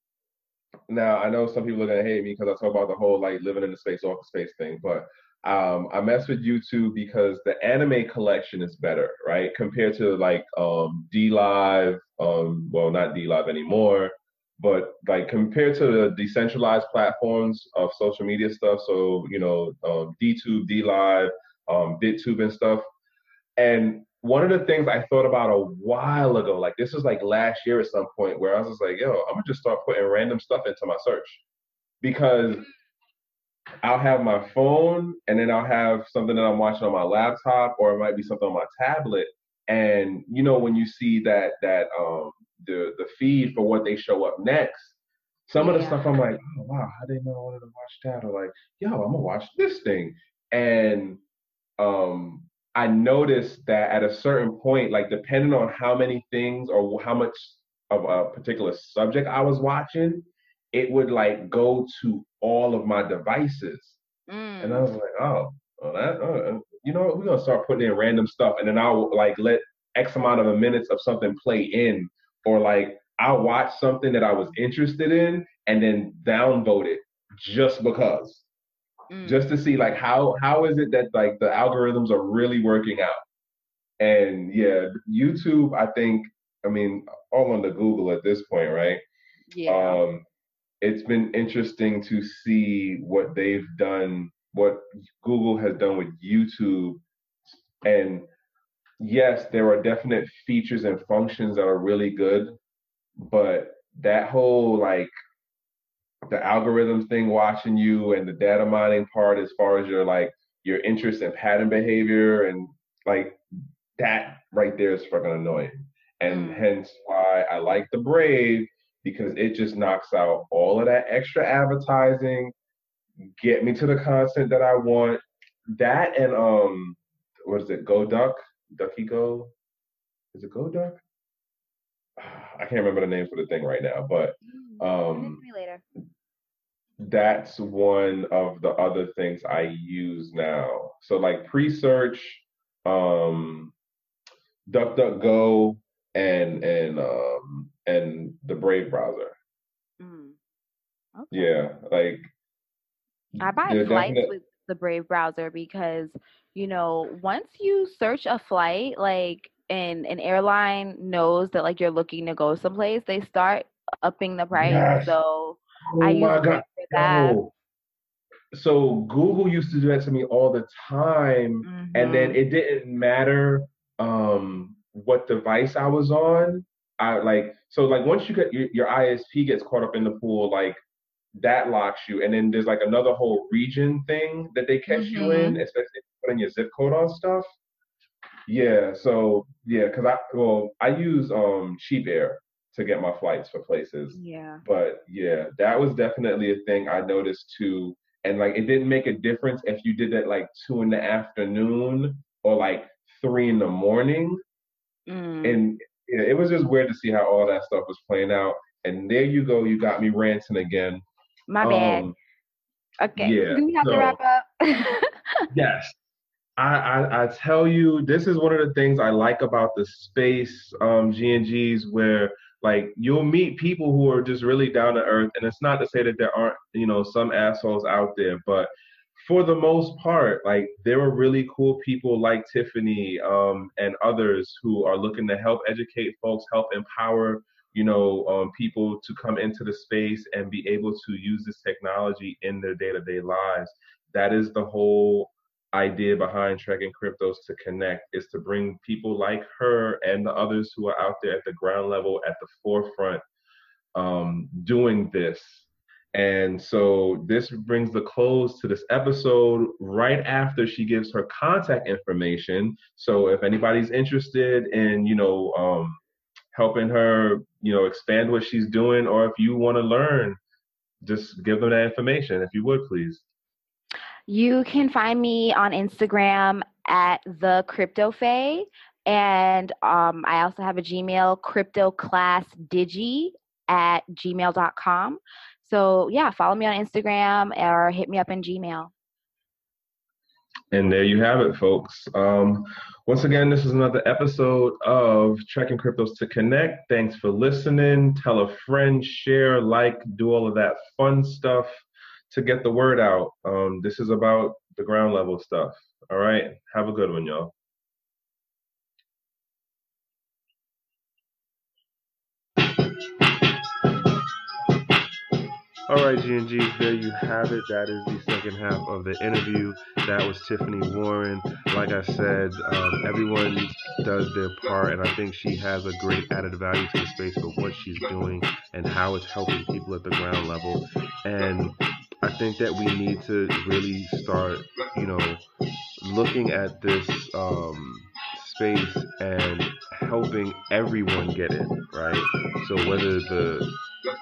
now I know some people are gonna hate me because I talk about the whole like living in the space, off the space thing, but um, I mess with YouTube because the anime collection is better, right? Compared to like um, DLive, um, well, not D Live anymore, but like compared to the decentralized platforms of social media stuff, so you know, um, DTube, DLive, um, BitTube, and stuff. And one of the things I thought about a while ago, like this was like last year at some point, where I was just like, yo, I'm gonna just start putting random stuff into my search because I'll have my phone and then I'll have something that I'm watching on my laptop or it might be something on my tablet. And you know when you see that that um the the feed for what they show up next, some of the stuff I'm like, oh wow, how did they know I wanted to watch that? Or like, yo, I'm gonna watch this thing. And um I noticed that at a certain point, like depending on how many things or how much of a particular subject I was watching, it would like go to all of my devices. Mm. And I was mm. like, oh, well, that, uh, you know? We're gonna start putting in random stuff, and then I'll like let X amount of minutes of something play in, or like I'll watch something that I was interested in, and then downvote it just because, mm. just to see like how how is it that like the algorithms are really working out. And yeah, YouTube, I think, I mean, all on the Google at this point, right? Yeah. Um, it's been interesting to see what they've done, what Google has done with YouTube. And yes, there are definite features and functions that are really good, but that whole like the algorithm thing watching you and the data mining part as far as your like your interest in pattern behavior and like that right there is fucking annoying. And mm. hence why I like the Brave because it just knocks out all of that extra advertising, get me to the content that I want. That and um what is it, Go Duck? Ducky Go? Is it Go Duck? I can't remember the name for the thing right now, but um that's one of the other things I use now. So like Presearch, um, DuckDuckGo, and and um and the Brave browser. Mm. Okay. Yeah, like I buy flights definite... with the Brave browser because you know once you search a flight, like and an airline knows that like you're looking to go someplace, they start upping the price. So oh I use God. for that. So Google used to do that to me all the time, mm-hmm. and then mm-hmm. it didn't matter um what device I was on. I like so like once you get your, your ISP gets caught up in the pool, like that locks you, and then there's like another whole region thing that they catch mm-hmm. you in, mm-hmm. especially if you put in your zip code on stuff. Yeah, so yeah, because I well I use um CheapAir to get my flights for places. Yeah. But yeah, that was definitely a thing I noticed too. And like it didn't make a difference if you did it like two in the afternoon or like three in the morning. Mm. And yeah, it was just weird to see how all that stuff was playing out. And there you go, you got me ranting again. My um, bad. Okay. Yeah, Do we have so, to wrap up? yes. I, I, I tell you, this is one of the things I like about the space um, G&Gs where like you'll meet people who are just really down to earth and it's not to say that there aren't you know some assholes out there but for the most part, like there are really cool people like Tiffany um, and others who are looking to help educate folks, help empower you know um, people to come into the space and be able to use this technology in their day-to-day lives. That is the whole idea behind Trekking Cryptos to connect is to bring people like her and the others who are out there at the ground level at the forefront um, doing this and so this brings the close to this episode right after she gives her contact information. So if anybody's interested in, you know, um, helping her, you know, expand what she's doing, or if you want to learn, just give them that information, if you would, please. You can find me on Instagram at the Crypto Fae. And um, I also have a Gmail, cryptoclassdigi at gmail.com. So yeah, follow me on Instagram or hit me up in Gmail. And there you have it, folks. Um, once again, this is another episode of Trekking Cryptos to Connect. Thanks for listening. Tell a friend, share, like, do all of that fun stuff to get the word out. Um, this is about the ground level stuff. All right. Have a good one, y'all. All right, GNGs, there you have it. That is the second half of the interview. That was Tiffany Warren. Like I said, um, everyone does their part, and I think she has a great added value to the space for what she's doing and how it's helping people at the ground level. And I think that we need to really start, you know, looking at this um, space and helping everyone get it, right? So whether the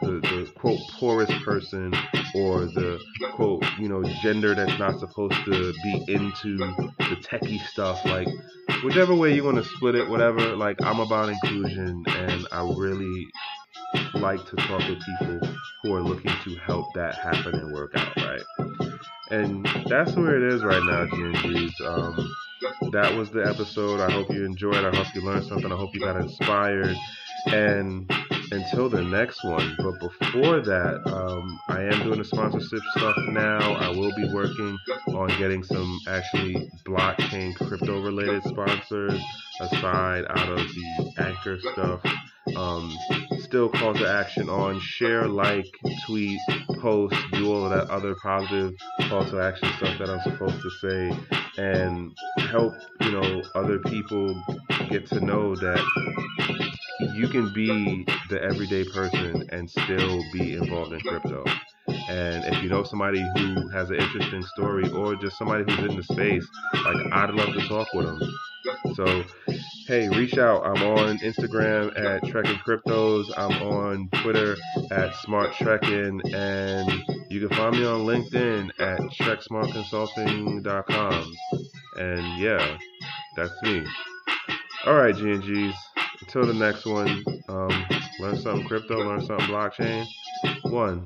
the, the quote poorest person or the quote you know gender that's not supposed to be into the techie stuff like whichever way you want to split it whatever like i'm about inclusion and i really like to talk with people who are looking to help that happen and work out right and that's where it is right now gngs um, that was the episode i hope you enjoyed i hope you learned something i hope you got inspired and until the next one. But before that, um, I am doing the sponsorship stuff now. I will be working on getting some actually blockchain crypto related sponsors aside out of the anchor stuff. Um, still call to action on share, like, tweet, post, do all of that other positive call to action stuff that I'm supposed to say and help, you know, other people get to know that you can be the everyday person and still be involved in crypto. And if you know somebody who has an interesting story or just somebody who's in the space, like I'd love to talk with them. So, hey, reach out. I'm on Instagram at Trekking Cryptos. I'm on Twitter at Smart Trekking, and you can find me on LinkedIn at TrekSmartConsulting.com. And yeah, that's me. All right, GNGs. Until the next one, um, learn something crypto, learn something blockchain. One.